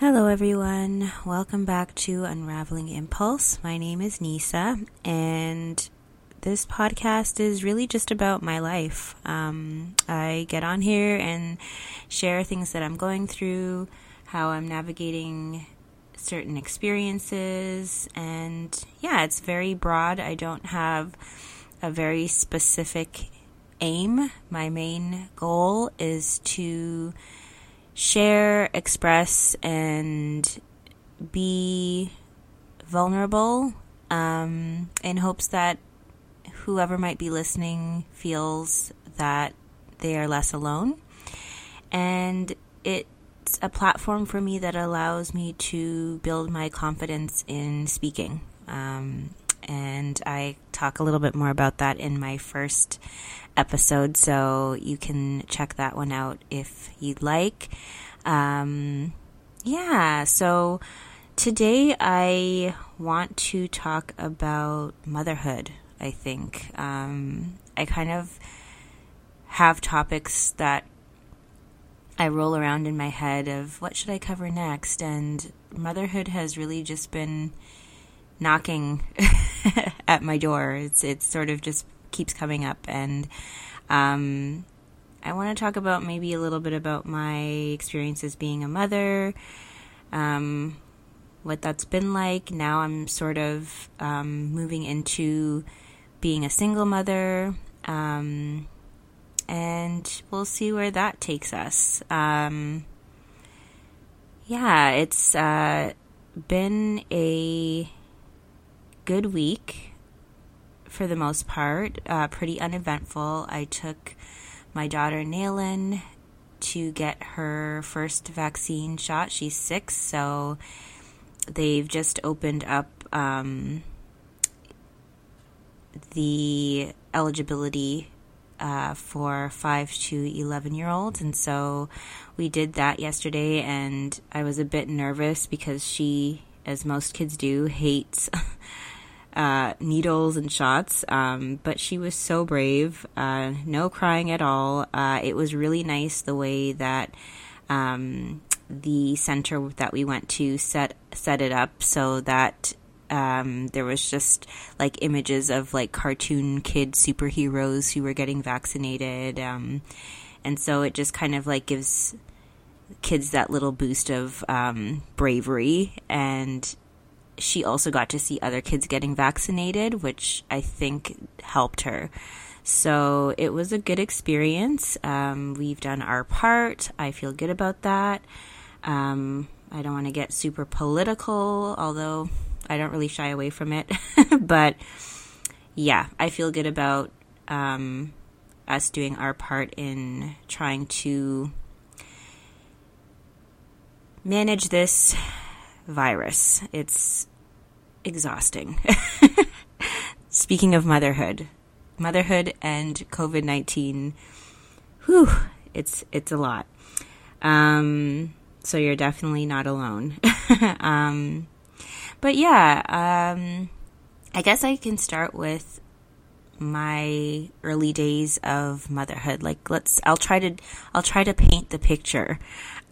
Hello, everyone. Welcome back to Unraveling Impulse. My name is Nisa, and this podcast is really just about my life. Um, I get on here and share things that I'm going through, how I'm navigating certain experiences, and yeah, it's very broad. I don't have a very specific aim. My main goal is to share, express, and be vulnerable um, in hopes that whoever might be listening feels that they are less alone. And it's a platform for me that allows me to build my confidence in speaking. Um, and I talk a little bit more about that in my first episode, so you can check that one out if you'd like. Um, yeah, so today I want to talk about motherhood. I think um, I kind of have topics that I roll around in my head of what should I cover next, and motherhood has really just been knocking at my door. It's it sort of just keeps coming up, and um, I want to talk about maybe a little bit about my experiences being a mother, um, what that's been like. Now I'm sort of um, moving into being a single mother, um, and we'll see where that takes us. Um, yeah, it's uh, been a good week for the most part, uh, pretty uneventful. I took my daughter Naylin to get her first vaccine shot. She's six, so they've just opened up um, the eligibility uh, for 5 to 11 year olds. And so we did that yesterday, and I was a bit nervous because she, as most kids do, hates uh, needles and shots. Um, but she was so brave, uh, no crying at all. Uh, it was really nice the way that um, the center that we went to set set it up so that um, there was just like images of like cartoon kid superheroes who were getting vaccinated, um, and so it just kind of like gives kids that little boost of um, bravery and she also got to see other kids getting vaccinated, which I think helped her. So it was a good experience. Um, we've done our part. I feel good about that. Um, I don't want to get super political, although I don't really shy away from it. but yeah, I feel good about um, us doing our part in trying to manage this virus. It's exhausting. Speaking of motherhood, motherhood and COVID nineteen, whew, it's it's a lot. Um, so you're definitely not alone. um, but yeah, um, I guess I can start with my early days of motherhood. Like, let's, I'll try to, I'll try to paint the picture.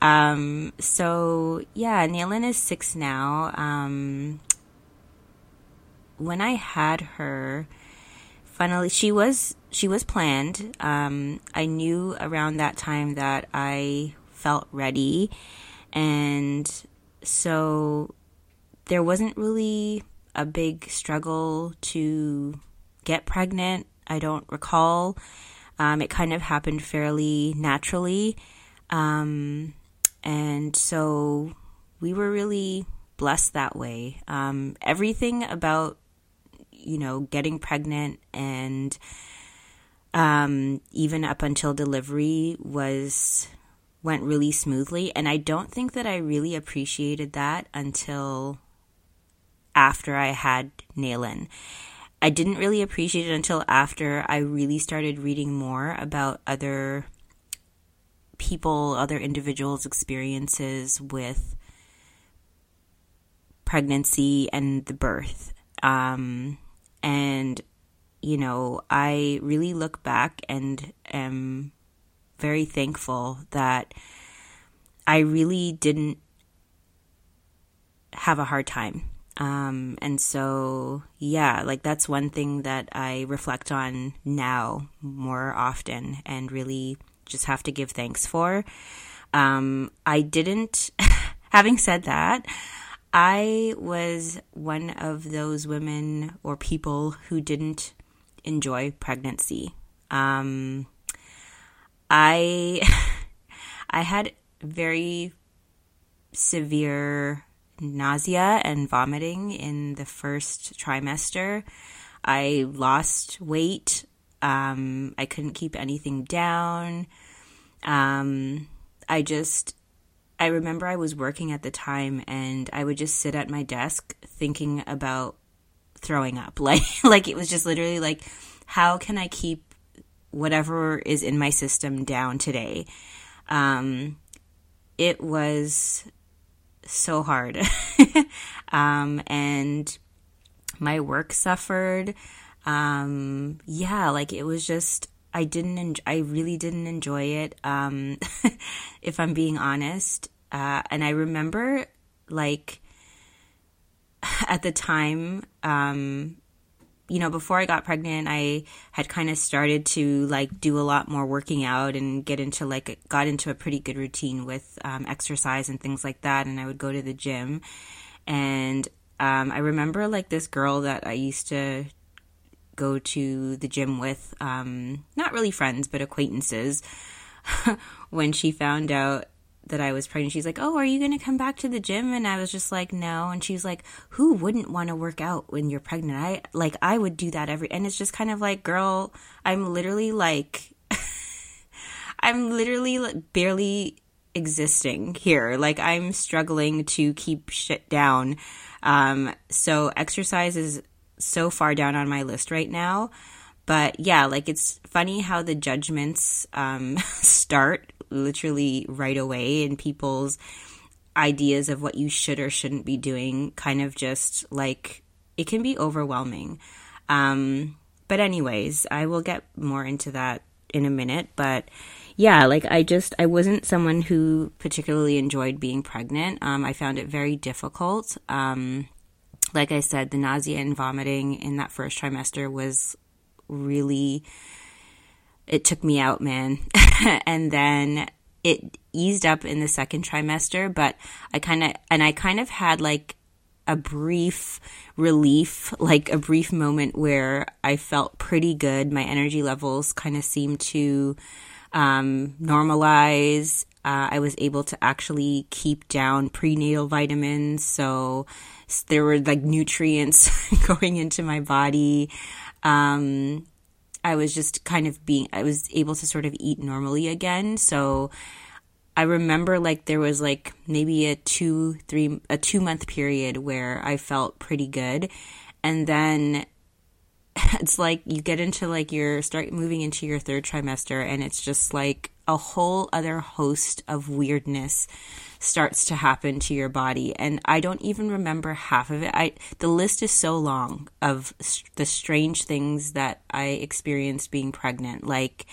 Um, so yeah, Naylin is six now. Um, when I had her, finally she was she was planned. Um, I knew around that time that I felt ready, and so there wasn't really a big struggle to get pregnant. I don't recall. Um, it kind of happened fairly naturally. Um, and so we were really blessed that way. Um, everything about, you know, getting pregnant and um, even up until delivery was went really smoothly. And I don't think that I really appreciated that until after I had Naylin. I didn't really appreciate it until after I really started reading more about other people, other individuals' experiences with pregnancy and the birth. Um, and, you know, I really look back and am very thankful that I really didn't have a hard time. Um, and so, yeah, like that's one thing that I reflect on now more often and really just have to give thanks for. Um, I didn't, having said that, I was one of those women or people who didn't enjoy pregnancy. Um, I, I had very severe nausea and vomiting in the first trimester. I lost weight. Um, I couldn't keep anything down. Um, I just, I remember I was working at the time and I would just sit at my desk thinking about throwing up. Like, like it was just literally like, how can I keep whatever is in my system down today? Um, it was so hard. um, and my work suffered. Um, yeah, like it was just, I didn't, en- I really didn't enjoy it. Um, if I'm being honest. Uh, and I remember like at the time, um, you know, before I got pregnant, I had kind of started to like do a lot more working out and get into like, got into a pretty good routine with um, exercise and things like that. And I would go to the gym. And um, I remember like this girl that I used to go to the gym with, um, not really friends, but acquaintances, when she found out that I was pregnant, she's like, "Oh, are you going to come back to the gym?" And I was just like, "No." And she's like, "Who wouldn't want to work out when you're pregnant?" I like I would do that every and it's just kind of like, "Girl, I'm literally like I'm literally like, barely existing here. Like I'm struggling to keep shit down. Um so exercise is so far down on my list right now. But yeah, like it's funny how the judgments um, start literally right away and people's ideas of what you should or shouldn't be doing kind of just like it can be overwhelming. Um, but, anyways, I will get more into that in a minute. But yeah, like I just, I wasn't someone who particularly enjoyed being pregnant. Um, I found it very difficult. Um, like I said, the nausea and vomiting in that first trimester was really it took me out, man. and then it eased up in the second trimester, but I kind of, and I kind of had like a brief relief, like a brief moment where I felt pretty good. My energy levels kind of seemed to um, normalize. Uh, I was able to actually keep down prenatal vitamins. So there were like nutrients going into my body. Um, I was just kind of being, I was able to sort of eat normally again. So I remember like there was like maybe a two, three, a two month period where I felt pretty good. And then it's like you get into like your start moving into your third trimester and it's just like a whole other host of weirdness starts to happen to your body and I don't even remember half of it. I the list is so long of the strange things that I experienced being pregnant. Like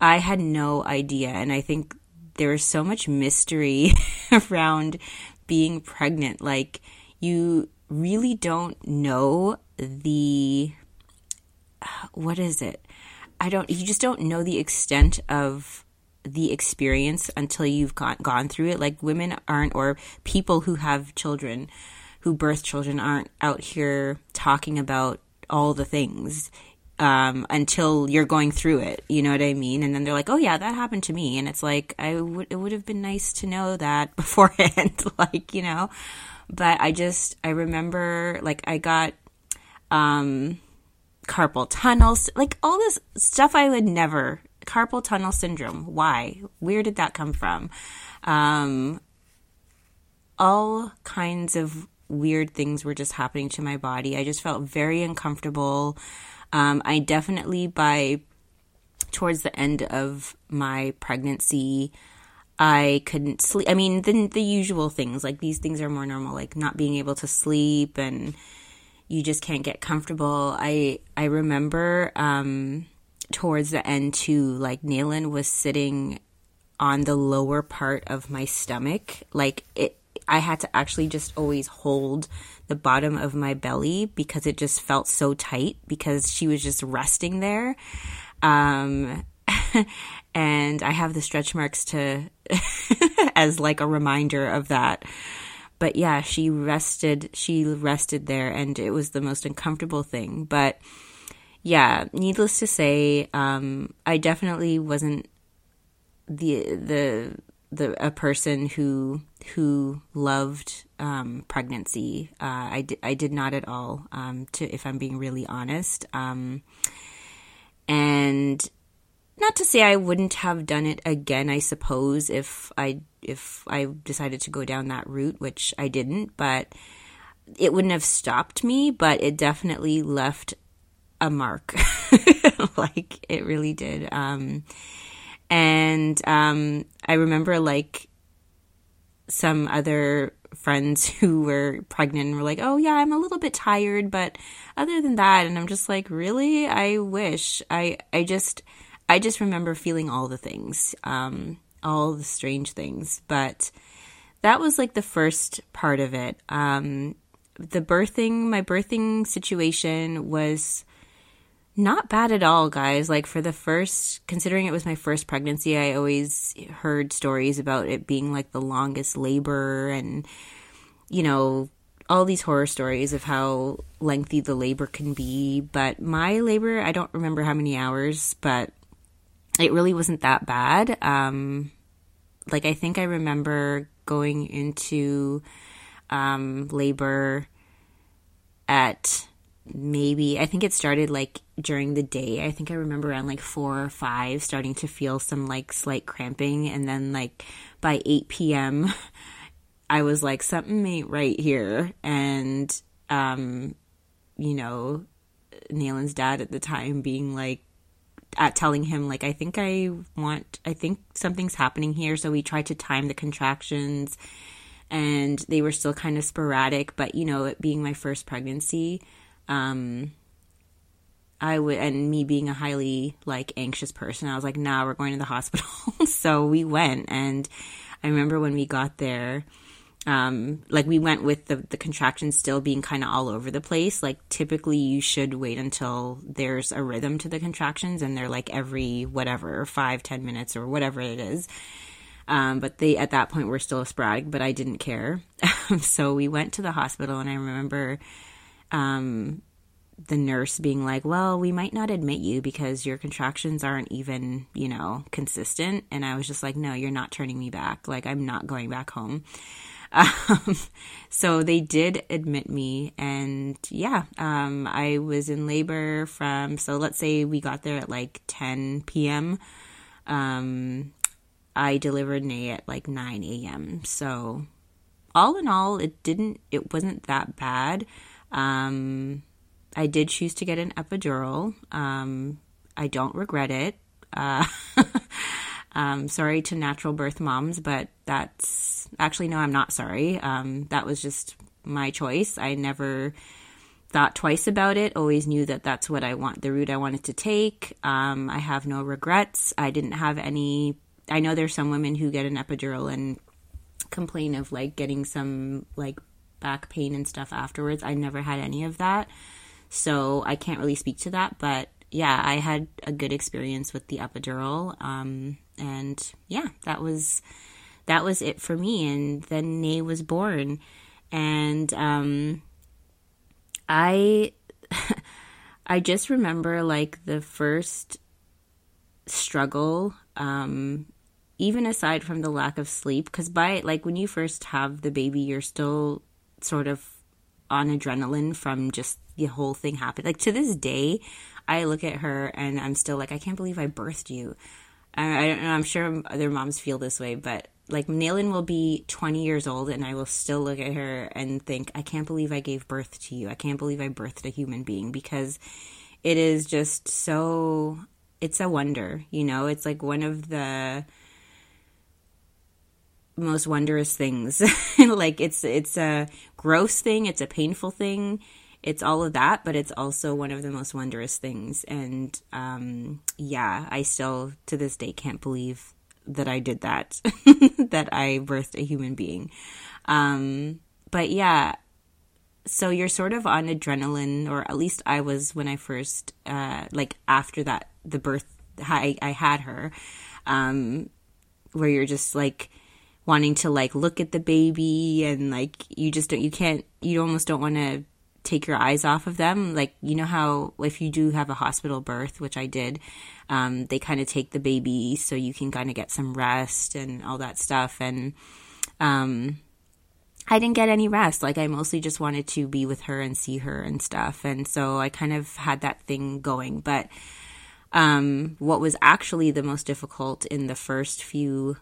I had no idea and I think there was so much mystery around being pregnant. Like you really don't know the what is it? I don't you just don't know the extent of the experience until you've gone gone through it. Like women aren't, or people who have children, who birth children, aren't out here talking about all the things um, until you're going through it. You know what I mean? And then they're like, "Oh yeah, that happened to me," and it's like, I would it would have been nice to know that beforehand, like you know. But I just I remember like I got um carpal tunnels, like all this stuff I would never carpal tunnel syndrome. Why? Where did that come from? Um, all kinds of weird things were just happening to my body. I just felt very uncomfortable. Um, I definitely, by towards the end of my pregnancy, I couldn't sleep. I mean, the, the usual things, like these things are more normal, like not being able to sleep and you just can't get comfortable. I, I remember, um, towards the end too, like Naylin was sitting on the lower part of my stomach. Like it, I had to actually just always hold the bottom of my belly because it just felt so tight because she was just resting there. Um, and I have the stretch marks to as like a reminder of that. But yeah, she rested she rested there and it was the most uncomfortable thing. But yeah, needless to say, um, I definitely wasn't the the the a person who who loved um, pregnancy. Uh, I I did not at all. Um, to if I'm being really honest, um, and not to say I wouldn't have done it again. I suppose if I if I decided to go down that route, which I didn't, but it wouldn't have stopped me. But it definitely left a mark, like it really did. Um, and um, I remember like some other friends who were pregnant and were like, "Oh yeah, I'm a little bit tired, but other than that," and I'm just like, "Really? I wish I I just I just remember feeling all the things, um, all the strange things, but that was like the first part of it. Um, the birthing, my birthing situation was not bad at all, guys. Like for the first, considering it was my first pregnancy, I always heard stories about it being like the longest labor and, you know, all these horror stories of how lengthy the labor can be. But my labor, I don't remember how many hours, but it really wasn't that bad. Um, like I think I remember going into um, labor at maybe I think it started like during the day. I think I remember around like four or five starting to feel some like slight cramping, and then like by eight p.m. I was like something ain't right here, and um, you know, Naylin's dad at the time being like at telling him like I think I want I think something's happening here. So we tried to time the contractions and they were still kind of sporadic but you know it being my first pregnancy um I would and me being a highly like anxious person I was like nah we're going to the hospital. So we went and I remember when we got there um, like we went with the, the contractions still being kind of all over the place. Like typically you should wait until there's a rhythm to the contractions and they're like every whatever, five, ten minutes or whatever it is. Um, but they, at that point were still a sporadic, but I didn't care. so we went to the hospital and I remember, um, the nurse being like, well, we might not admit you because your contractions aren't even, you know, consistent. And I was just like, no, you're not turning me back. Like, I'm not going back home. Um, so they did admit me, and yeah, um, I was in labor from. So let's say we got there at like 10 p.m. Um, I delivered Nay at like 9 a.m. So all in all, it didn't. It wasn't that bad. Um, I did choose to get an epidural. Um, I don't regret it. Uh, um, sorry to natural birth moms, but that's actually, no, I'm not sorry. Um, that was just my choice. I never thought twice about it. Always knew that that's what I want, the route I wanted to take. Um, I have no regrets. I didn't have any. I know there's some women who get an epidural and complain of like getting some like back pain and stuff afterwards. I never had any of that. So I can't really speak to that, but yeah, I had a good experience with the epidural. Um, and yeah, that was that was it for me. And then Nay was born. And um, I. I just remember like the first struggle, um, even aside from the lack of sleep, because by like when you first have the baby, you're still sort of on adrenaline from just the whole thing happened. Like to this day, I look at her and I'm still like, I can't believe I birthed you. I, don't know. I'm sure other moms feel this way, but like Naylin will be 20 years old and I will still look at her and think, I can't believe I gave birth to you. I can't believe I birthed a human being because it is just so, it's a wonder, you know? It's like one of the most wondrous things. like it's, it's a gross thing, it's a painful thing. It's all of that, but it's also one of the most wondrous things. And um, yeah, I still to this day can't believe that I did that, that I birthed a human being. Um, but yeah, so you're sort of on adrenaline, or at least I was when I first, uh, like after that, the birth, I, I had her, um, where you're just like wanting to like look at the baby and like you just don't, you can't, you almost don't want to take your eyes off of them. Like, you know how if you do have a hospital birth, which I did, um, they kind of take the baby so you can kind of get some rest and all that stuff. And, um, I didn't get any rest. Like I mostly just wanted to be with her and see her and stuff. And so I kind of had that thing going. But um, what was actually the most difficult in the first few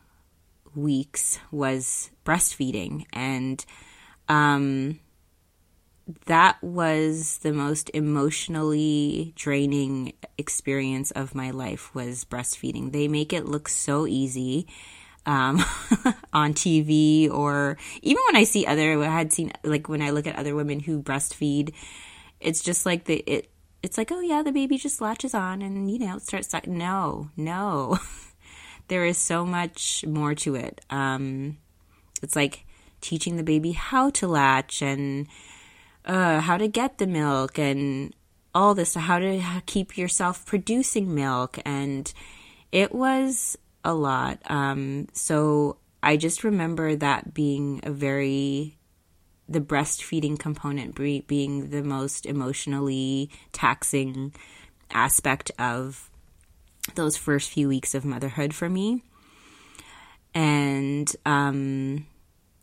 weeks was breastfeeding. And um, that was the most emotionally draining experience of my life was breastfeeding. They make it look so easy um, on TV or even when I see other, I had seen like when I look at other women who breastfeed, it's just like the it. It's like oh yeah, the baby just latches on and you know it starts. No, no, there is so much more to it. Um, it's like teaching the baby how to latch and uh, how to get the milk and all this, how to keep yourself producing milk. And it was a lot. Um, so I just remember that being a very, the breastfeeding component being the most emotionally taxing aspect of those first few weeks of motherhood for me. And um,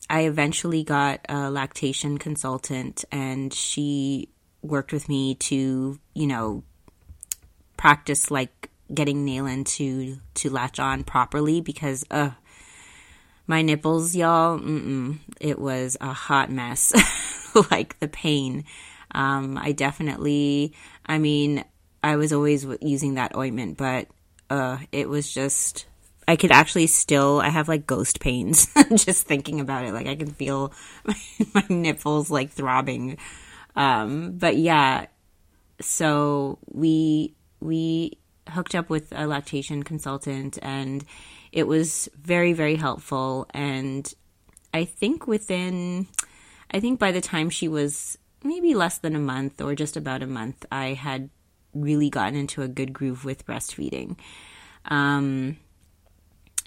I eventually got a lactation consultant, and she worked with me to, you know, practice like getting Naylin to to latch on properly because uh my nipples, y'all, it was a hot mess. like the pain. Um, I definitely, I mean, I was always using that ointment, but uh, it was just, I could actually still, I have like ghost pains just thinking about it. Like I can feel my, my nipples like throbbing. Um, but yeah, so we, we hooked up with a lactation consultant and it was very very helpful and i think within i think by the time she was maybe less than a month or just about a month i had really gotten into a good groove with breastfeeding um,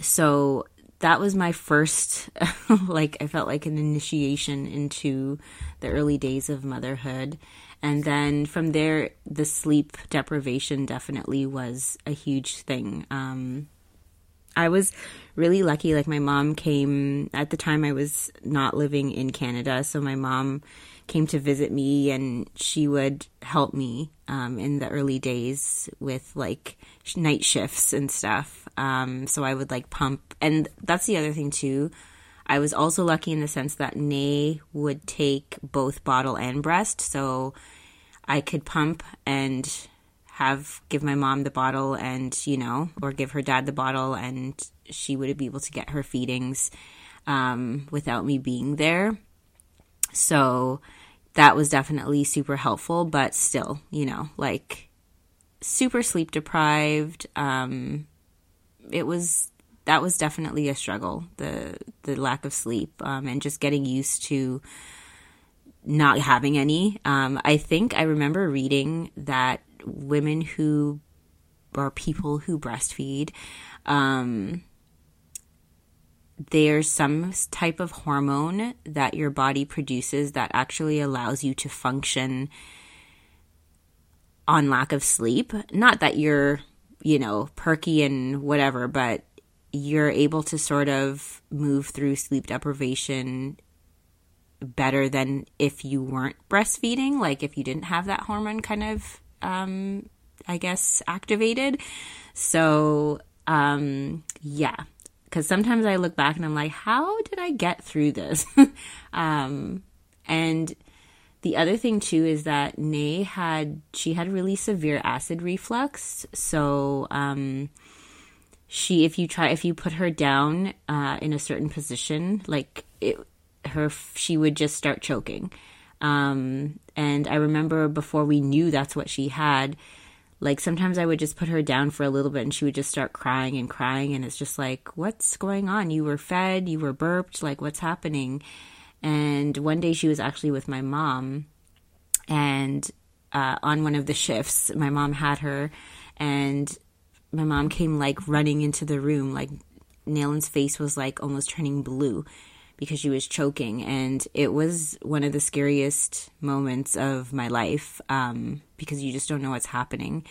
so that was my first like i felt like an initiation into the early days of motherhood and then from there, the sleep deprivation definitely was a huge thing. Um, I was really lucky. Like, my mom came at the time I was not living in Canada. So, my mom came to visit me and she would help me um, in the early days with like night shifts and stuff. Um, so, I would like pump. And that's the other thing, too. I was also lucky in the sense that Nay would take both bottle and breast, so I could pump and have give my mom the bottle and you know, or give her dad the bottle, and she would be able to get her feedings um, without me being there. So that was definitely super helpful, but still, you know, like super sleep deprived. Um, it was that was definitely a struggle the the lack of sleep um, and just getting used to not having any. Um, I think I remember reading that women who are people who breastfeed, um, there's some type of hormone that your body produces that actually allows you to function on lack of sleep. Not that you're, you know, perky and whatever, but you're able to sort of move through sleep deprivation better than if you weren't breastfeeding, like if you didn't have that hormone kind of, um, I guess, activated. So, um, yeah. Because sometimes I look back and I'm like, how did I get through this? um, and the other thing too is that Nay had she had really severe acid reflux. So um, she, if you try, if you put her down uh, in a certain position, like it, her, she would just start choking. Um, and I remember before we knew that's what she had, like sometimes I would just put her down for a little bit and she would just start crying and crying. And it's just like, what's going on? You were fed, you were burped, like what's happening? And one day she was actually with my mom, and uh, on one of the shifts, my mom had her, and my mom came like running into the room, like Naylin's face was like almost turning blue because she was choking, and it was one of the scariest moments of my life um, because you just don't know what's happening.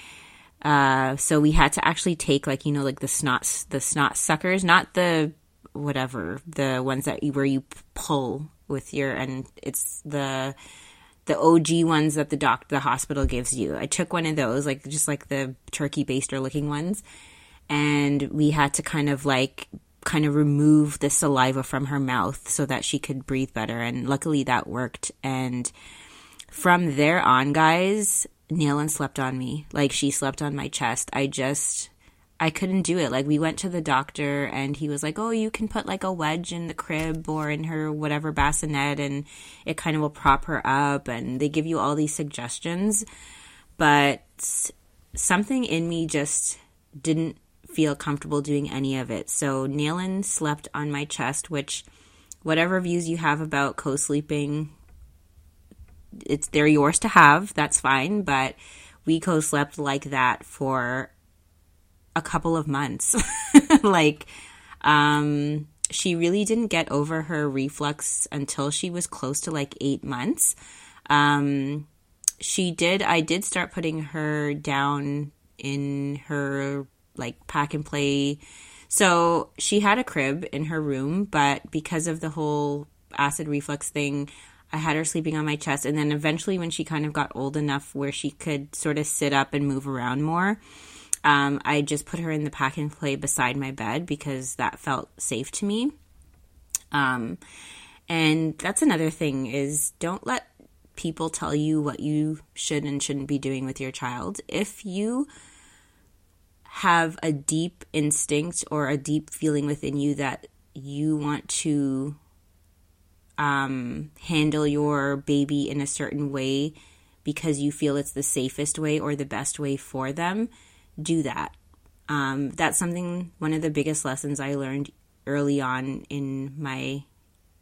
Uh, so we had to actually take like you know like the snot the snot suckers, not the whatever the ones that you, where you pull with your and it's the the OG ones that the doc the hospital gives you. I took one of those, like just like the turkey baster looking ones, and we had to kind of like kind of remove the saliva from her mouth so that she could breathe better. And luckily that worked. And from there on, guys, Naylin slept on me. Like she slept on my chest. I just I couldn't do it. Like we went to the doctor and he was like, "Oh, you can put like a wedge in the crib or in her whatever bassinet and it kind of will prop her up and they give you all these suggestions." But something in me just didn't feel comfortable doing any of it. So Naylin slept on my chest, which whatever views you have about co-sleeping, it's they're yours to have. That's fine, but we co-slept like that for a couple of months. like, um, she really didn't get over her reflux until she was close to like eight months. Um, she did, I did start putting her down in her like pack and play. So she had a crib in her room, but because of the whole acid reflux thing, I had her sleeping on my chest. And then eventually, when she kind of got old enough where she could sort of sit up and move around more, um, I just put her in the pack and play beside my bed because that felt safe to me. Um, and that's another thing is don't let people tell you what you should and shouldn't be doing with your child. If you have a deep instinct or a deep feeling within you that you want to um, handle your baby in a certain way because you feel it's the safest way or the best way for them, do that. Um, that's something, one of the biggest lessons I learned early on in my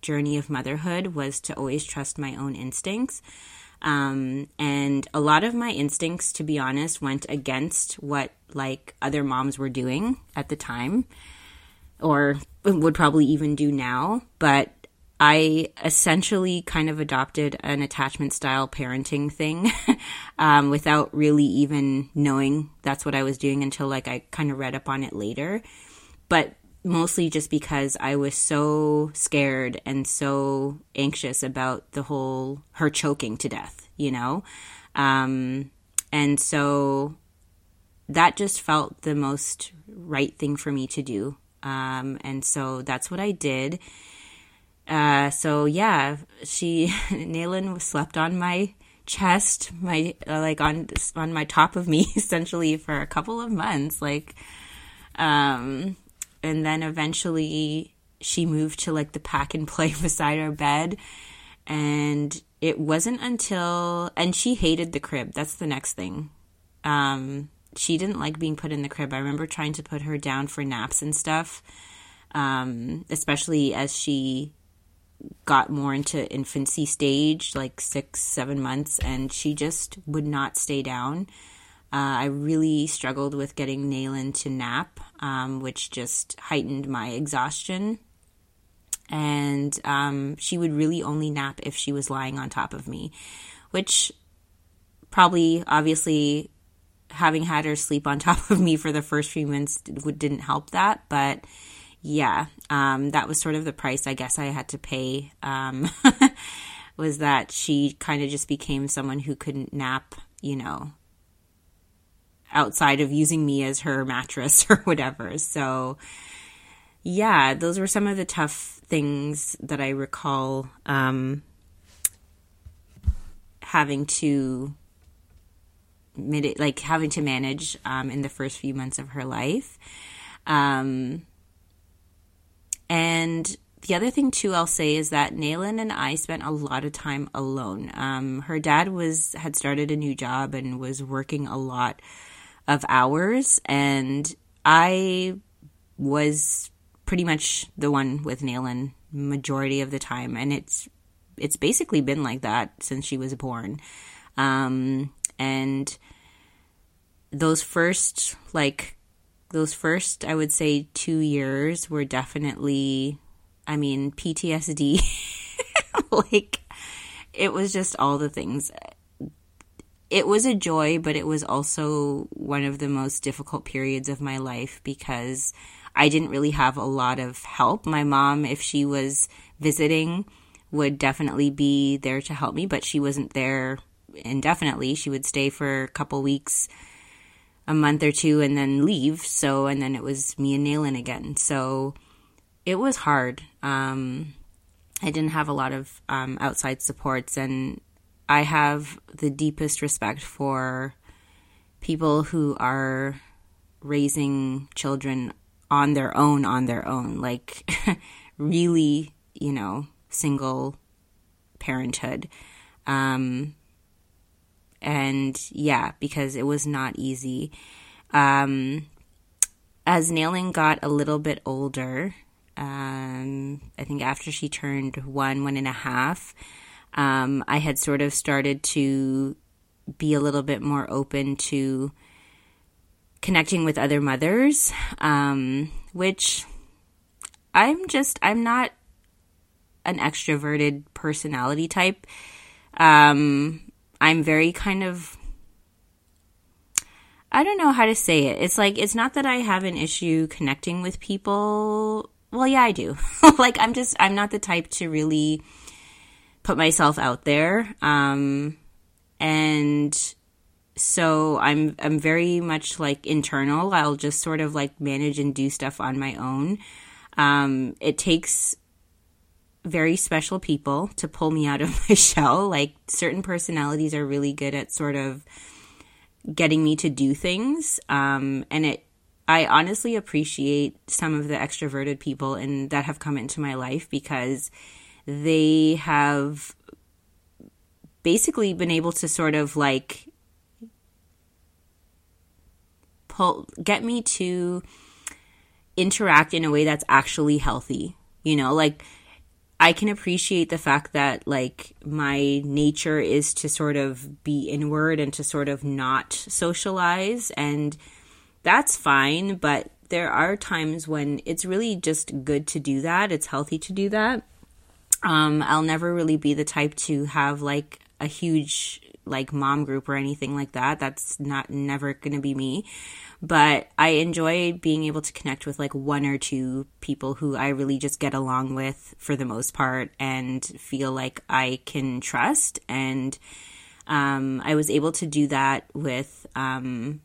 journey of motherhood was to always trust my own instincts. Um, and a lot of my instincts, to be honest, went against what like other moms were doing at the time, or would probably even do now. But I essentially kind of adopted an attachment style parenting thing um, without really even knowing that's what I was doing until like I kind of read up on it later. But mostly just because I was so scared and so anxious about the whole her choking to death, you know? Um, and so that just felt the most right thing for me to do. Um, and so that's what I did. Uh, so yeah, she Naylin slept on my chest, my uh, like on on my top of me essentially for a couple of months, like, um, and then eventually she moved to like the pack and play beside our bed, and it wasn't until and she hated the crib. That's the next thing. Um, she didn't like being put in the crib. I remember trying to put her down for naps and stuff, um, especially as she got more into infancy stage, like six, seven months, and she just would not stay down. Uh, I really struggled with getting Naylin to nap, um, which just heightened my exhaustion. And um, she would really only nap if she was lying on top of me, which probably, obviously, having had her sleep on top of me for the first few months didn't help that. But yeah, um, that was sort of the price I guess I had to pay. Um, was that she kind of just became someone who couldn't nap, you know, outside of using me as her mattress or whatever. So, yeah, those were some of the tough things that I recall um, having to like having to manage um, in the first few months of her life. Um, and the other thing too I'll say is that Naylin and I spent a lot of time alone. Um, her dad was had started a new job and was working a lot of hours, and I was pretty much the one with Naylin majority of the time, and it's it's basically been like that since she was born. Um, and those first, like, those first, I would say, two years were definitely, I mean, PTSD. like, it was just all the things. It was a joy, but it was also one of the most difficult periods of my life because I didn't really have a lot of help. My mom, if she was visiting, would definitely be there to help me, but she wasn't there indefinitely. She would stay for a couple weeks, a month or two, and then leave. So, and then it was me and Naylin again. So it was hard. Um, I didn't have a lot of um, outside supports, and I have the deepest respect for people who are raising children on their own, on their own, like really, you know, single parenthood. Um, and yeah, because it was not easy. Um, as Naylin got a little bit older, um, I think after she turned one, one and a half, um, I had sort of started to be a little bit more open to connecting with other mothers, um, which I'm just, I'm not an extroverted personality type. Um, I'm very kind of I don't know how to say it. It's like it's not that I have an issue connecting with people well, yeah, I do. like, I'm just, I'm not the type to really put myself out there. Um, and so I'm, I'm very much like internal. I'll just sort of like manage and do stuff on my own. Um, it takes very special people to pull me out of my shell. Like, certain personalities are really good at sort of getting me to do things. Um, and it, I honestly appreciate some of the extroverted people and that have come into my life because they have basically been able to sort of like pull get me to interact in a way that's actually healthy. You know, like I can appreciate the fact that like my nature is to sort of be inward and to sort of not socialize and that's fine, but there are times when it's really just good to do that. It's healthy to do that. Um, I'll never really be the type to have like a huge like mom group or anything like that. That's not never going to be me. But I enjoy being able to connect with like one or two people who I really just get along with for the most part and feel like I can trust. And um, I was able to do that with um,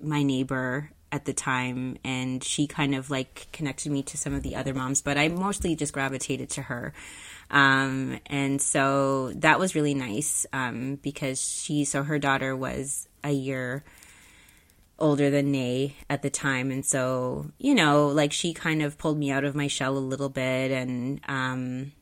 my neighbor at the time and she kind of like connected me to some of the other moms but i mostly just gravitated to her um, and so that was really nice um, because she so her daughter was a year older than Nay at the time. And so you know like she kind of pulled me out of my shell a little bit and um,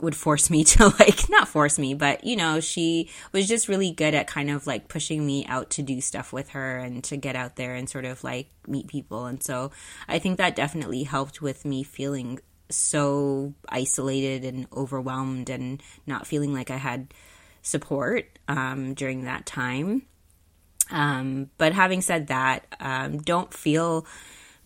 would force me to like not force me but you know she was just really good at kind of like pushing me out to do stuff with her and to get out there and sort of like meet people. And so i think that definitely helped with me feeling so isolated and overwhelmed and not feeling like i had support um, during that time um, but having said that um, don't feel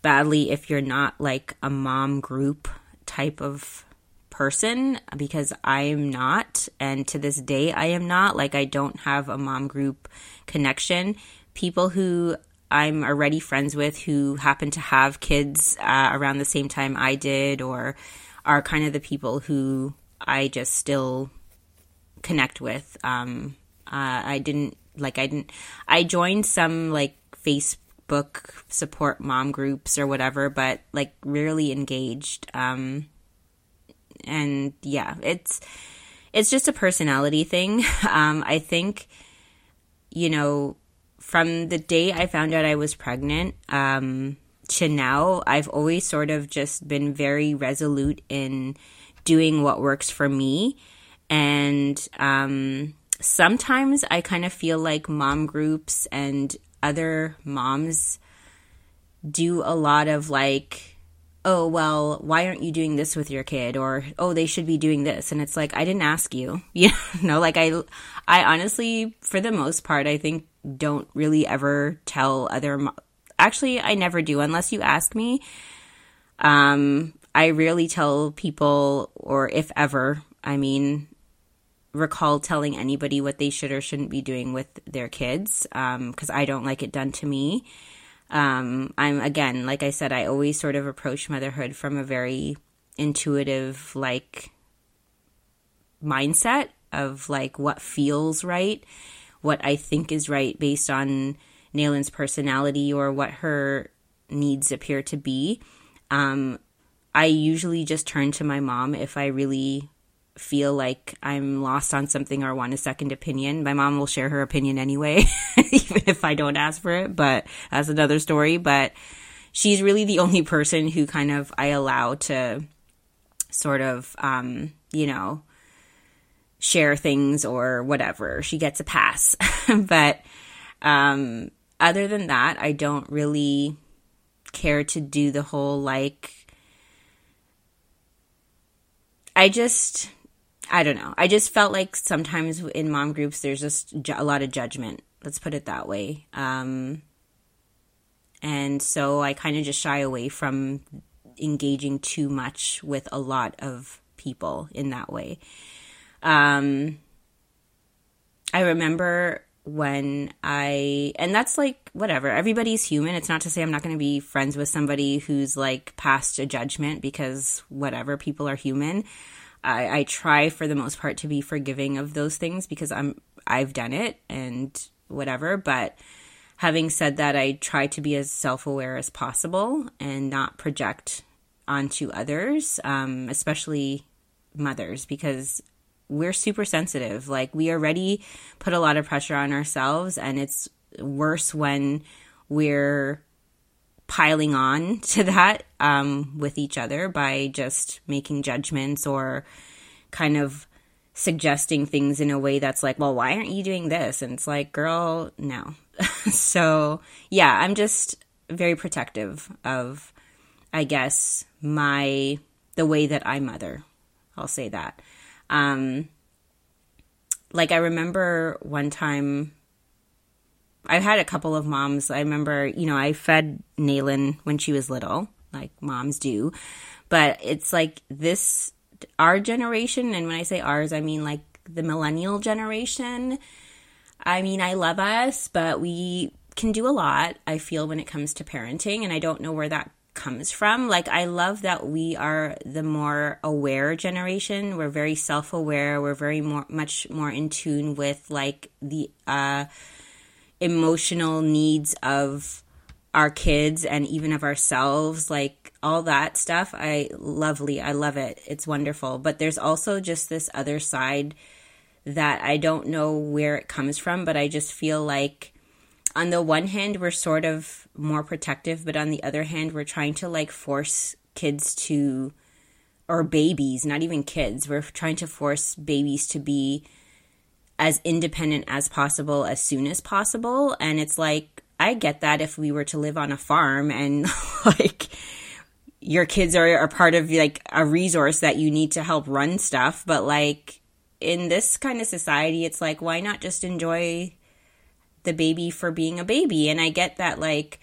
badly if you're not like a mom group type of person because I am not. And to this day, I am not. Like, I don't have a mom group connection. People who I'm already friends with who happen to have kids uh, around the same time I did, or are kind of the people who I just still connect with. Um, uh, I didn't like I didn't I joined some like Facebook support mom groups or whatever, but like rarely engaged. Um, and yeah, it's it's just a personality thing. Um, I think, you know, from the day I found out I was pregnant um, to now, I've always sort of just been very resolute in doing what works for me. And um, sometimes I kind of feel like mom groups and other moms do a lot of like oh, well, why aren't you doing this with your kid? Or, oh, they should be doing this. And it's like, I didn't ask you. You know, like I, I honestly, for the most part, I think don't really ever tell other, mo- actually, I never do unless you ask me. Um, I rarely tell people, or if ever, I mean, recall telling anybody what they should or shouldn't be doing with their kids because um, I don't like it done to me. Um, I'm again, like I said, I always sort of approach motherhood from a very intuitive, like mindset of like what feels right, what I think is right based on Naylin's personality or what her needs appear to be. Um, I usually just turn to my mom if I really feel like I'm lost on something or want a second opinion. My mom will share her opinion anyway, even if I don't ask for it, but that's another story. But she's really the only person who kind of I allow to sort of, um, you know, share things or whatever. She gets a pass. but um, other than that, I don't really care to do the whole like. I just I don't know. I just felt like sometimes in mom groups there's just a lot of judgment. Let's put it that way. Um, and so I kind of just shy away from engaging too much with a lot of people in that way. Um, I remember when I, and that's like whatever, everybody's human. It's not to say I'm not going to be friends with somebody who's like past a judgment because whatever, people are human. I, I try for the most part to be forgiving of those things because I'm I've done it and whatever. But having said that, I try to be as self aware as possible and not project onto others, um, especially mothers, because we're super sensitive. Like we already put a lot of pressure on ourselves, and it's worse when we're piling on to that um, with each other by just making judgments or kind of suggesting things in a way that's like, well, why aren't you doing this? And it's like, girl, no. so, yeah, I'm just very protective of, I guess, my, the way that I mother. I'll say that. Um, like, I remember one time I've had a couple of moms. I remember, you know, I fed Naylin when she was little, like moms do. But it's like this, our generation, and when I say ours, I mean like the millennial generation. I mean, I love us, but we can do a lot, I feel, when it comes to parenting. And I don't know where that comes from. Like, I love that we are the more aware generation. We're very self aware. We're very more, much more in tune with like the, uh, emotional needs of our kids and even of ourselves like all that stuff i lovely i love it. It's wonderful. But there's also just this other side that i don't know where it comes from but i just feel like on the one hand we're sort of more protective but on the other hand we're trying to like force kids to or babies not even kids we're trying to force babies to be as independent as possible as soon as possible. And it's like, I get that if we were to live on a farm and like your kids are, are part of like a resource that you need to help run stuff. But like in this kind of society, it's like, why not just enjoy the baby for being a baby? And I get that like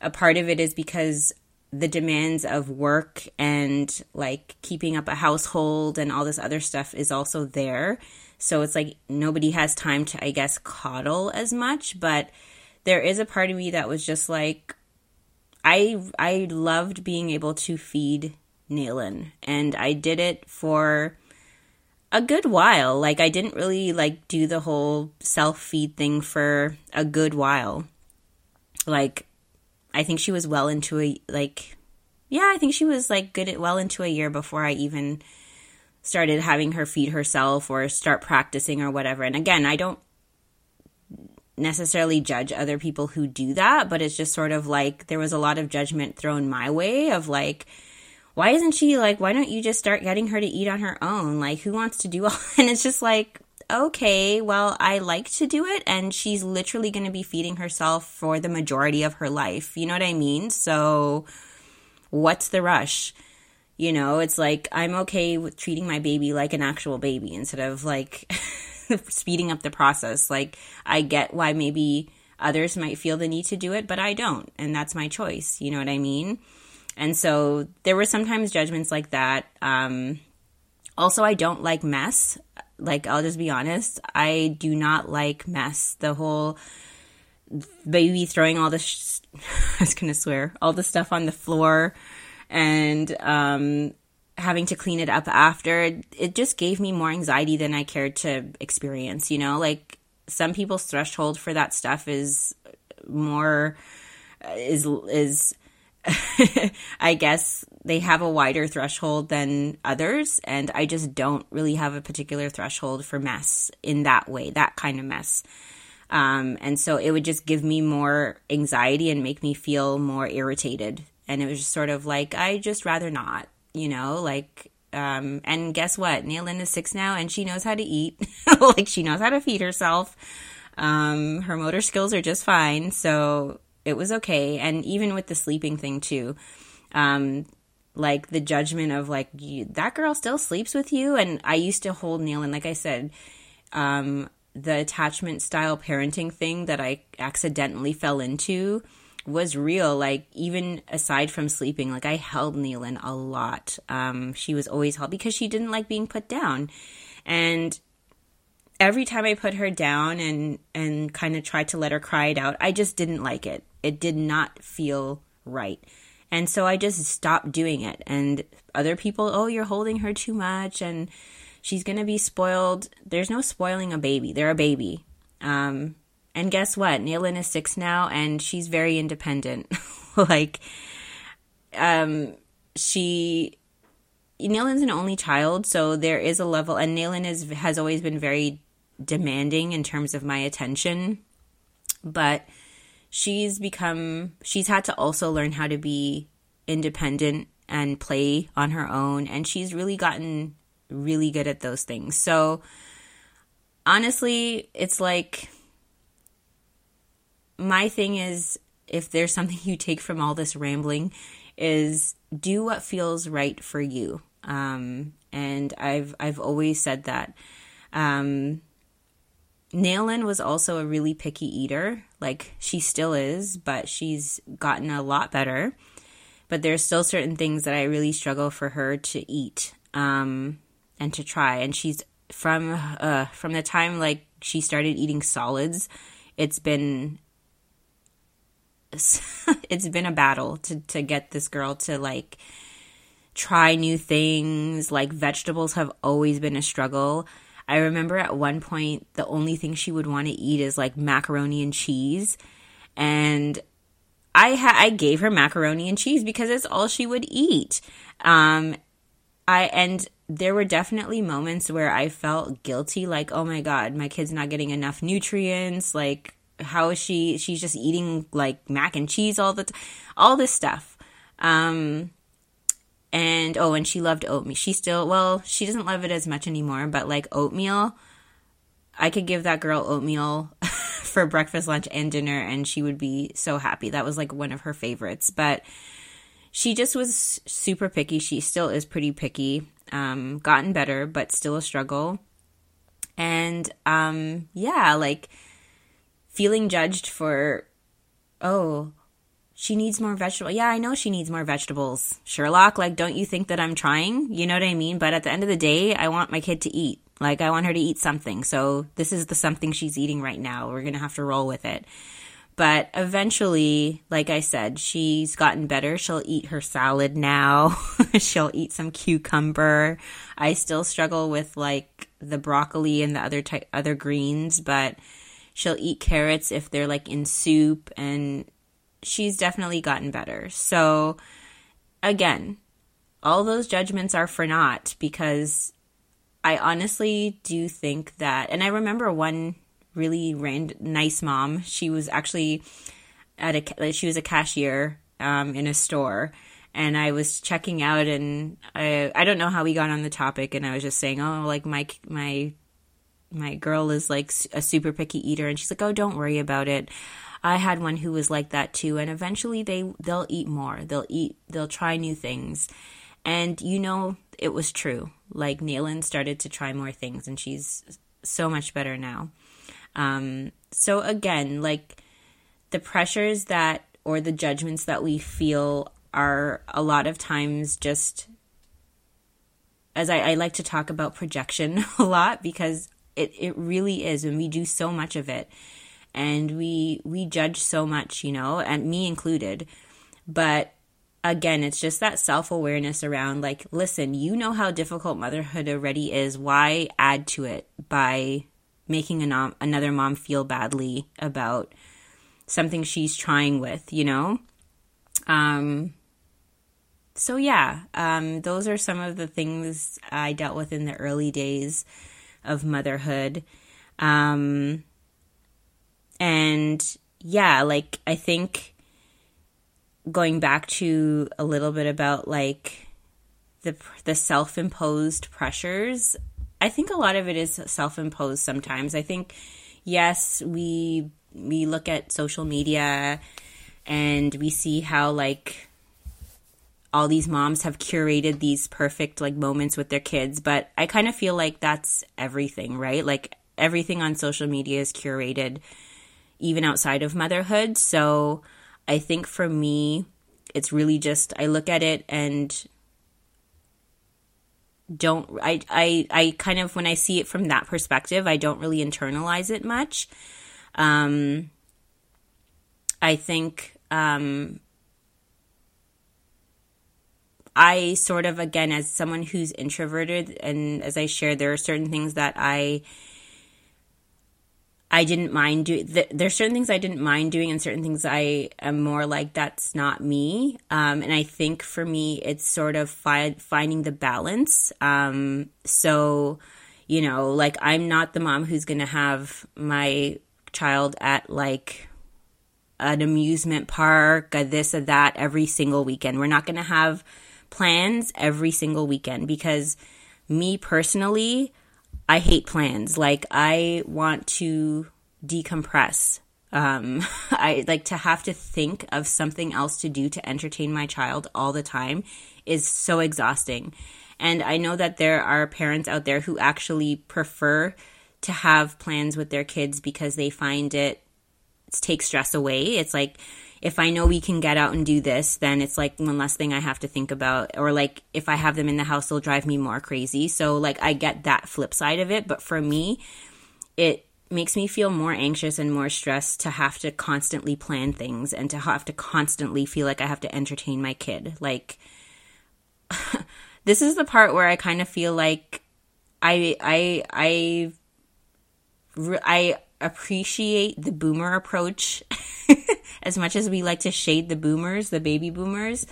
a part of it is because the demands of work and like keeping up a household and all this other stuff is also there. So it's like nobody has time to, I guess, coddle as much. But there is a part of me that was just like, I I loved being able to feed Naylin, and I did it for a good while. Like I didn't really like do the whole self feed thing for a good while. Like I think she was well into a like yeah, I think she was like good at well into a year before I even started having her feed herself or start practicing or whatever. And again, I don't necessarily judge other people who do that, but it's just sort of like there was a lot of judgment thrown my way of like, why isn't she like, why don't you just start getting her to eat on her own? Like, who wants to do all? And it's just like, okay, well, I like to do it, and she's literally going to be feeding herself for the majority of her life. You know what I mean? So what's the rush? You know, it's like I'm okay with treating my baby like an actual baby instead of like speeding up the process. Like, I get why maybe others might feel the need to do it, but I don't. And that's my choice. You know what I mean? And so there were sometimes judgments like that. Um, also, I don't like mess. Like, I'll just be honest. I do not like mess. The whole baby throwing all this, sh- I was going to swear, all the stuff on the floor and um, having to clean it up after, it just gave me more anxiety than I cared to experience, you know? Like some people's threshold for that stuff is more is is I guess they have a wider threshold than others and I just don't really have a particular threshold for mess in that way, that kind of mess. Um, and so it would just give me more anxiety and make me feel more irritated. And it was just sort of like, I just rather not you know, like, um, and guess what? Naylin is six now and she knows how to eat. like, she knows how to feed herself. Um, her motor skills are just fine. So it was okay. And even with the sleeping thing, too, um, like the judgment of like, that girl still sleeps with you. And I used to hold Naylin, like I said, um, the attachment style parenting thing that I accidentally fell into was real. Like even aside from sleeping, like I held Naylin a lot. Um, she was always held because she didn't like being put down, and every time I put her down and and kind of tried to let her cry it out, I just didn't like it. It did not feel right. And so I just stopped doing it. And other people, oh, you're holding her too much and she's going to be spoiled. There's no spoiling a baby. They're a baby. Um, and guess what? Naylin is six now and she's very independent. like, um, she, Naylin's an only child, so there is a level, and Naylin is, has always been very demanding in terms of my attention. But she's become, she's had to also learn how to be independent and play on her own. And she's really gotten really good at those things. So, honestly, it's like, my thing is if there's something you take from all this rambling is do what feels right for you um, and i've i've always said that um, Naylin was also a really picky eater. Like she still is, but she's gotten a lot better. But there's still certain things that I really struggle for her to eat um, and to try. And she's from uh, from the time like she started eating solids, it's been it's been a battle to to get this girl to like try new things. Like vegetables have always been a struggle. I remember at one point the only thing she would want to eat is like macaroni and cheese, and I ha- I gave her macaroni and cheese because it's all she would eat. Um, I and there were definitely moments where I felt guilty, like oh my god, my kid's not getting enough nutrients, like how is she she's just eating like mac and cheese all the time all this stuff. Um and oh and she loved oatmeal. She still well she doesn't love it as much anymore but like oatmeal i could give that girl oatmeal for breakfast lunch and dinner and she would be so happy. That was like one of her favorites. But she just was super picky. She still is pretty picky. Um gotten better but still a struggle. And um yeah like feeling judged for, oh, she needs more vegetables. Yeah, I know she needs more vegetables. Sherlock, like, don't you think that I'm trying? You know what I mean? But at the end of the day, I want my kid to eat. Like, I want her to eat something. So this is the something she's eating right now. We're going to have to roll with it. But eventually, like I said, she's gotten better. She'll eat her salad now. She'll eat some cucumber. I still struggle with like the broccoli and the other type, other greens, but She'll eat carrots if they're like in soup, and she's definitely gotten better. So, again, all those judgments are for naught because I honestly do think that, and I remember one really rand- nice mom. She was actually at a she was a cashier um, in a store, and I was checking out, and I I don't know how we got on the topic, and I was just saying, oh, like my my my girl is like a super picky eater and she's like oh don't worry about it I had one who was like that too and eventually they they'll eat more. They'll eat they'll try new things. And you know it was true. Like Naylin started to try more things and she's so much better now. Um so again, like the pressures that or the judgments that we feel are a lot of times just as I, I like to talk about projection a lot because it, it really is when we do so much of it and we we judge so much, you know, and me included. But again, it's just that self-awareness around like, listen, you know how difficult motherhood already is. Why add to it by making another mom feel badly about something she's trying with, you know? Um so yeah, um, those are some of the things I dealt with in the early days of motherhood. Um, and yeah, like I think going back to a little bit about like the the self-imposed pressures, I think a lot of it is self-imposed sometimes. I think yes, we we look at social media and we see how like all these moms have curated these perfect like moments with their kids, but I kind of feel like that's everything, right? Like everything on social media is curated even outside of motherhood. So I think for me, it's really just I look at it and don't I I I kind of when I see it from that perspective, I don't really internalize it much. Um I think um I sort of, again, as someone who's introverted, and as I shared, there are certain things that I. I didn't mind doing. There's certain things I didn't mind doing, and certain things I am more like that's not me. Um, and I think for me, it's sort of fi- finding the balance. Um, so, you know, like I'm not the mom who's going to have my child at like an amusement park, a this, or that every single weekend. We're not going to have plans every single weekend because me personally, I hate plans. Like I want to decompress. Um, I like to have to think of something else to do to entertain my child all the time is so exhausting. And I know that there are parents out there who actually prefer to have plans with their kids because they find it takes stress away. It's like if I know we can get out and do this, then it's like one less thing I have to think about. Or like if I have them in the house, they'll drive me more crazy. So like I get that flip side of it. But for me, it makes me feel more anxious and more stressed to have to constantly plan things and to have to constantly feel like I have to entertain my kid. Like this is the part where I kind of feel like I I I I appreciate the boomer approach as much as we like to shade the boomers, the baby boomers.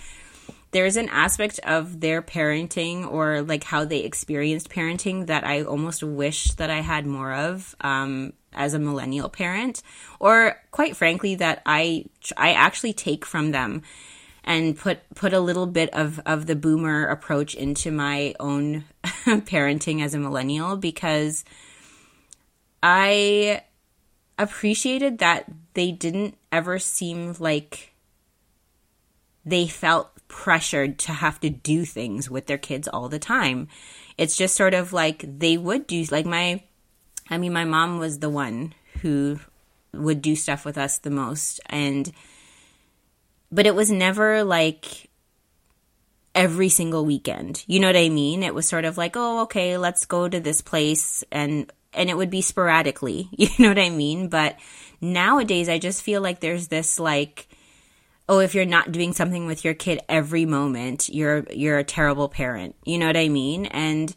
There's an aspect of their parenting or like how they experienced parenting that I almost wish that I had more of um, as a millennial parent, or quite frankly, that I I actually take from them and put put a little bit of of the boomer approach into my own parenting as a millennial because I appreciated that they didn't ever seem like they felt pressured to have to do things with their kids all the time. It's just sort of like they would do, like my, I mean, my mom was the one who would do stuff with us the most. And, but it was never like every single weekend. You know what I mean? It was sort of like, oh, okay, let's go to this place and and it would be sporadically, you know what I mean? But nowadays I just feel like there's this like oh if you're not doing something with your kid every moment, you're you're a terrible parent. You know what I mean? And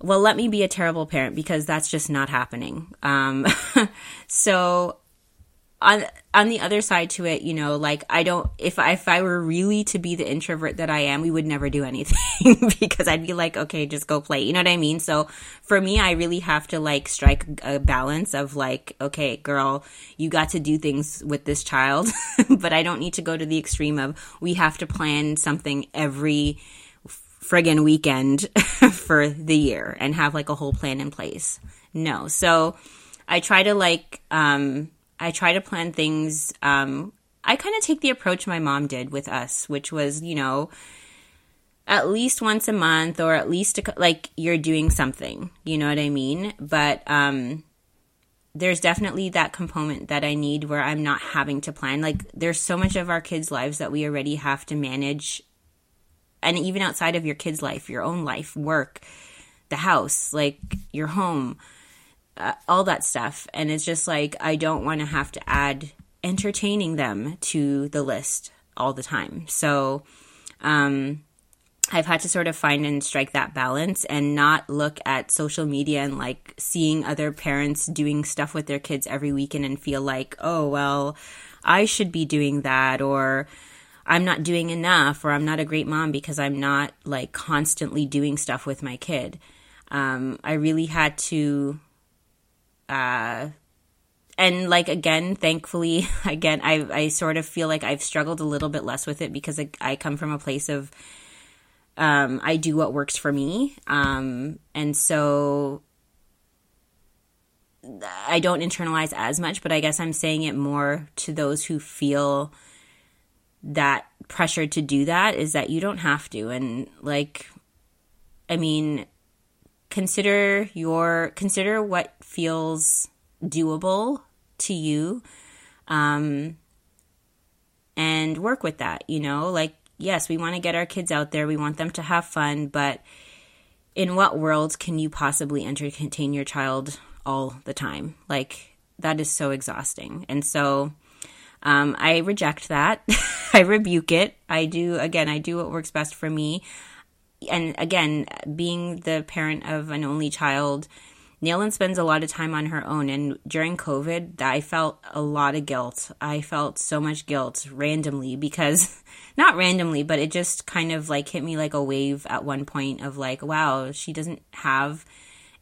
well, let me be a terrible parent because that's just not happening. Um, so on on the other side to it, you know, like I don't if I, if I were really to be the introvert that I am, we would never do anything because I'd be like, okay, just go play. You know what I mean? So for me, I really have to like strike a balance of like, okay, girl, you got to do things with this child, but I don't need to go to the extreme of we have to plan something every friggin' weekend for the year and have like a whole plan in place. No. So I try to like um I try to plan things. Um, I kind of take the approach my mom did with us, which was, you know, at least once a month or at least a, like you're doing something. You know what I mean? But um, there's definitely that component that I need where I'm not having to plan. Like there's so much of our kids' lives that we already have to manage, and even outside of your kids' life, your own life, work, the house, like your home, uh, all that stuff. And it's just like I don't want to have to add entertaining them to the list all the time. So, um, I've had to sort of find and strike that balance and not look at social media and like seeing other parents doing stuff with their kids every weekend and feel like, oh, well, I should be doing that or I'm not doing enough or I'm not a great mom because I'm not like constantly doing stuff with my kid. Um, I really had to, uh, and like again, thankfully, again, I I sort of feel like I've struggled a little bit less with it because I, I come from a place of um, I do what works for me. Um, and so I don't internalize as much, but I guess I'm saying it more to those who feel that pressure to do that is that you don't have to. And like, I mean, consider your, consider what feels doable to you. Um, and work with that, you know, like yes, we want to get our kids out there, we want them to have fun, but in what world can you possibly entertain your child all the time? Like, that is so exhausting. And so, um, I reject that. I rebuke it. I do, again, I do what works best for me. And again, being the parent of an only child, Naylin spends a lot of time on her own. And during COVID, I felt a lot of guilt. I felt so much guilt randomly because, not randomly, but it just kind of like hit me like a wave at one point of like, wow, she doesn't have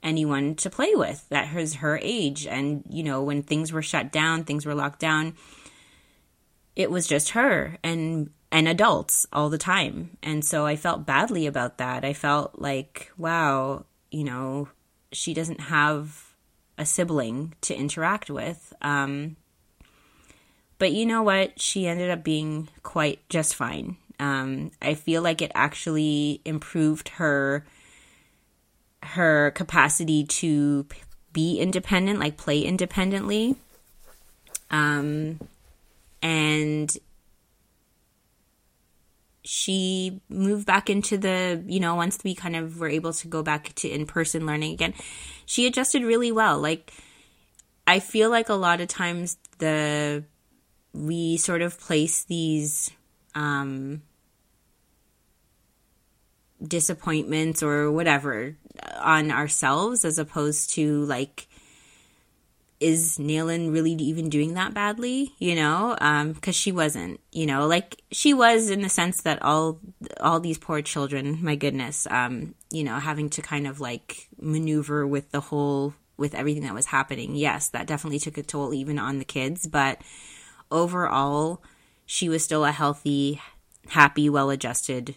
anyone to play with that is her age. And, you know, when things were shut down, things were locked down, it was just her and and adults all the time. And so I felt badly about that. I felt like, wow, you know, she doesn't have a sibling to interact with. Um, but you know what? She ended up being quite just fine. Um, I feel like it actually improved her her capacity to be independent, like play independently. Um, and she moved back into the, you know, once we kind of were able to go back to in person learning again, she adjusted really well. Like, I feel like a lot of times the, we sort of place these, um, disappointments or whatever on ourselves as opposed to like is Naylin really even doing that badly? You know, um, because she wasn't. You know, like she was in the sense that all all these poor children, my goodness, um, you know, having to kind of like maneuver with the whole with everything that was happening. Yes, that definitely took a toll even on the kids, but overall, she was still a healthy, happy, well-adjusted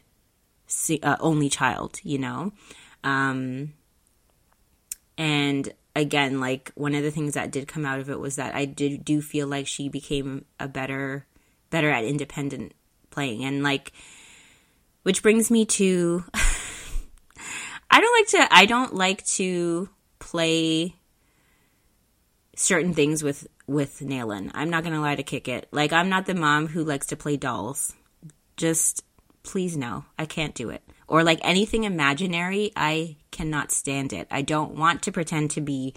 uh, only child. You know. Um, and again, like one of the things that did come out of it was that I did do feel like she became a better better at independent playing and like which brings me to I don't like to I don't like to play certain things with with Naylin. I'm not gonna lie to kick it. Like I'm not the mom who likes to play dolls. Just please no, I can't do it or like anything imaginary, I cannot stand it. I don't want to pretend to be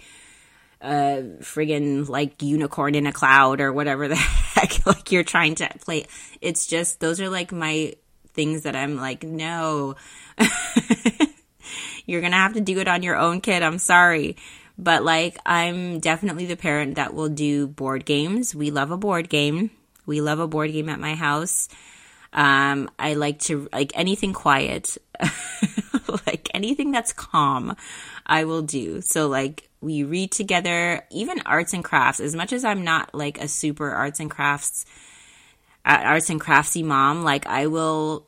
a friggin' like unicorn in a cloud or whatever the heck like you're trying to play. It's just those are like my things that I'm like, no. you're gonna have to do it on your own kid. I'm sorry. But like I'm definitely the parent that will do board games. We love a board game. We love a board game at my house. Um, I like to like anything quiet, like anything that's calm, I will do. So like we read together, even arts and crafts. As much as I'm not like a super arts and crafts, uh, arts and craftsy mom, like I will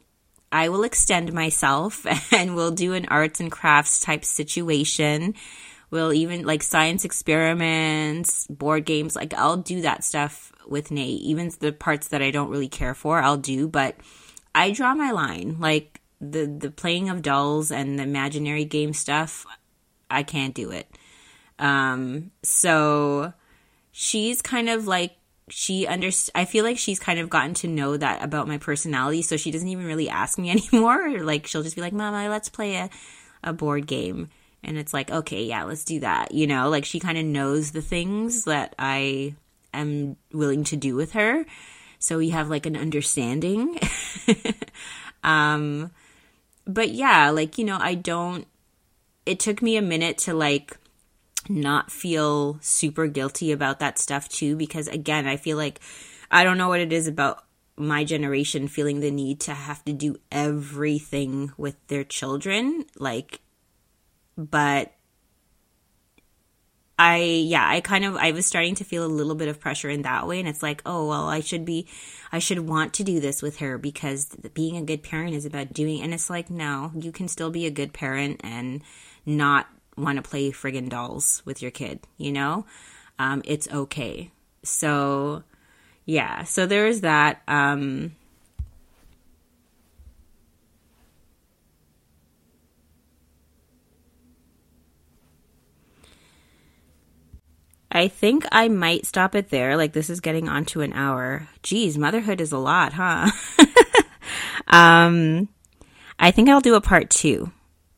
I will extend myself and we'll do an arts and crafts type situation We'll even like science experiments, board games. Like I'll do that stuff with Nate. Even the parts that I don't really care for, I'll do. But I draw my line. Like the the playing of dolls and the imaginary game stuff, I can't do it. Um, so she's kind of like she under I feel like she's kind of gotten to know that about my personality, so she doesn't even really ask me anymore. Like she'll just be like, "Mama, let's play a a board game." And it's like, "Okay, yeah, let's do that." You know, like she kind of knows the things that I am willing to do with her. So we have like an understanding. um but yeah, like, you know, I don't it took me a minute to like not feel super guilty about that stuff too because again i feel like i don't know what it is about my generation feeling the need to have to do everything with their children like but I yeah, I kind of I was starting to feel a little bit of pressure in that way and it's like, oh, well, I should be I should want to do this with her because being a good parent is about doing and it's like, no, you can still be a good parent and not want to play friggin' dolls with your kid, you know? Um, it's okay. So, yeah, so there's that. Um, I think I might stop it there. Like, this is getting on to an hour. Geez, motherhood is a lot, huh? um, I think I'll do a part two.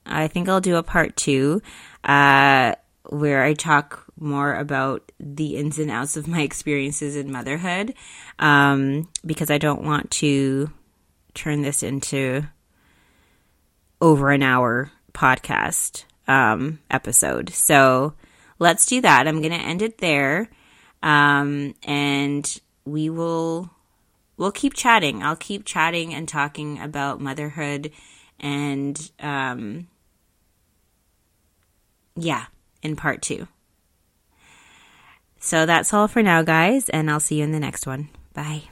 I think I'll do a part two uh, where I talk more about the ins and outs of my experiences in motherhood um, because I don't want to turn this into over an hour podcast um, episode. So let's do that. I'm going to end it there. Um, and we will we'll keep chatting. I'll keep chatting and talking about motherhood and um, yeah, in part two. So that's all for now, guys, and I'll see you in the next one. Bye.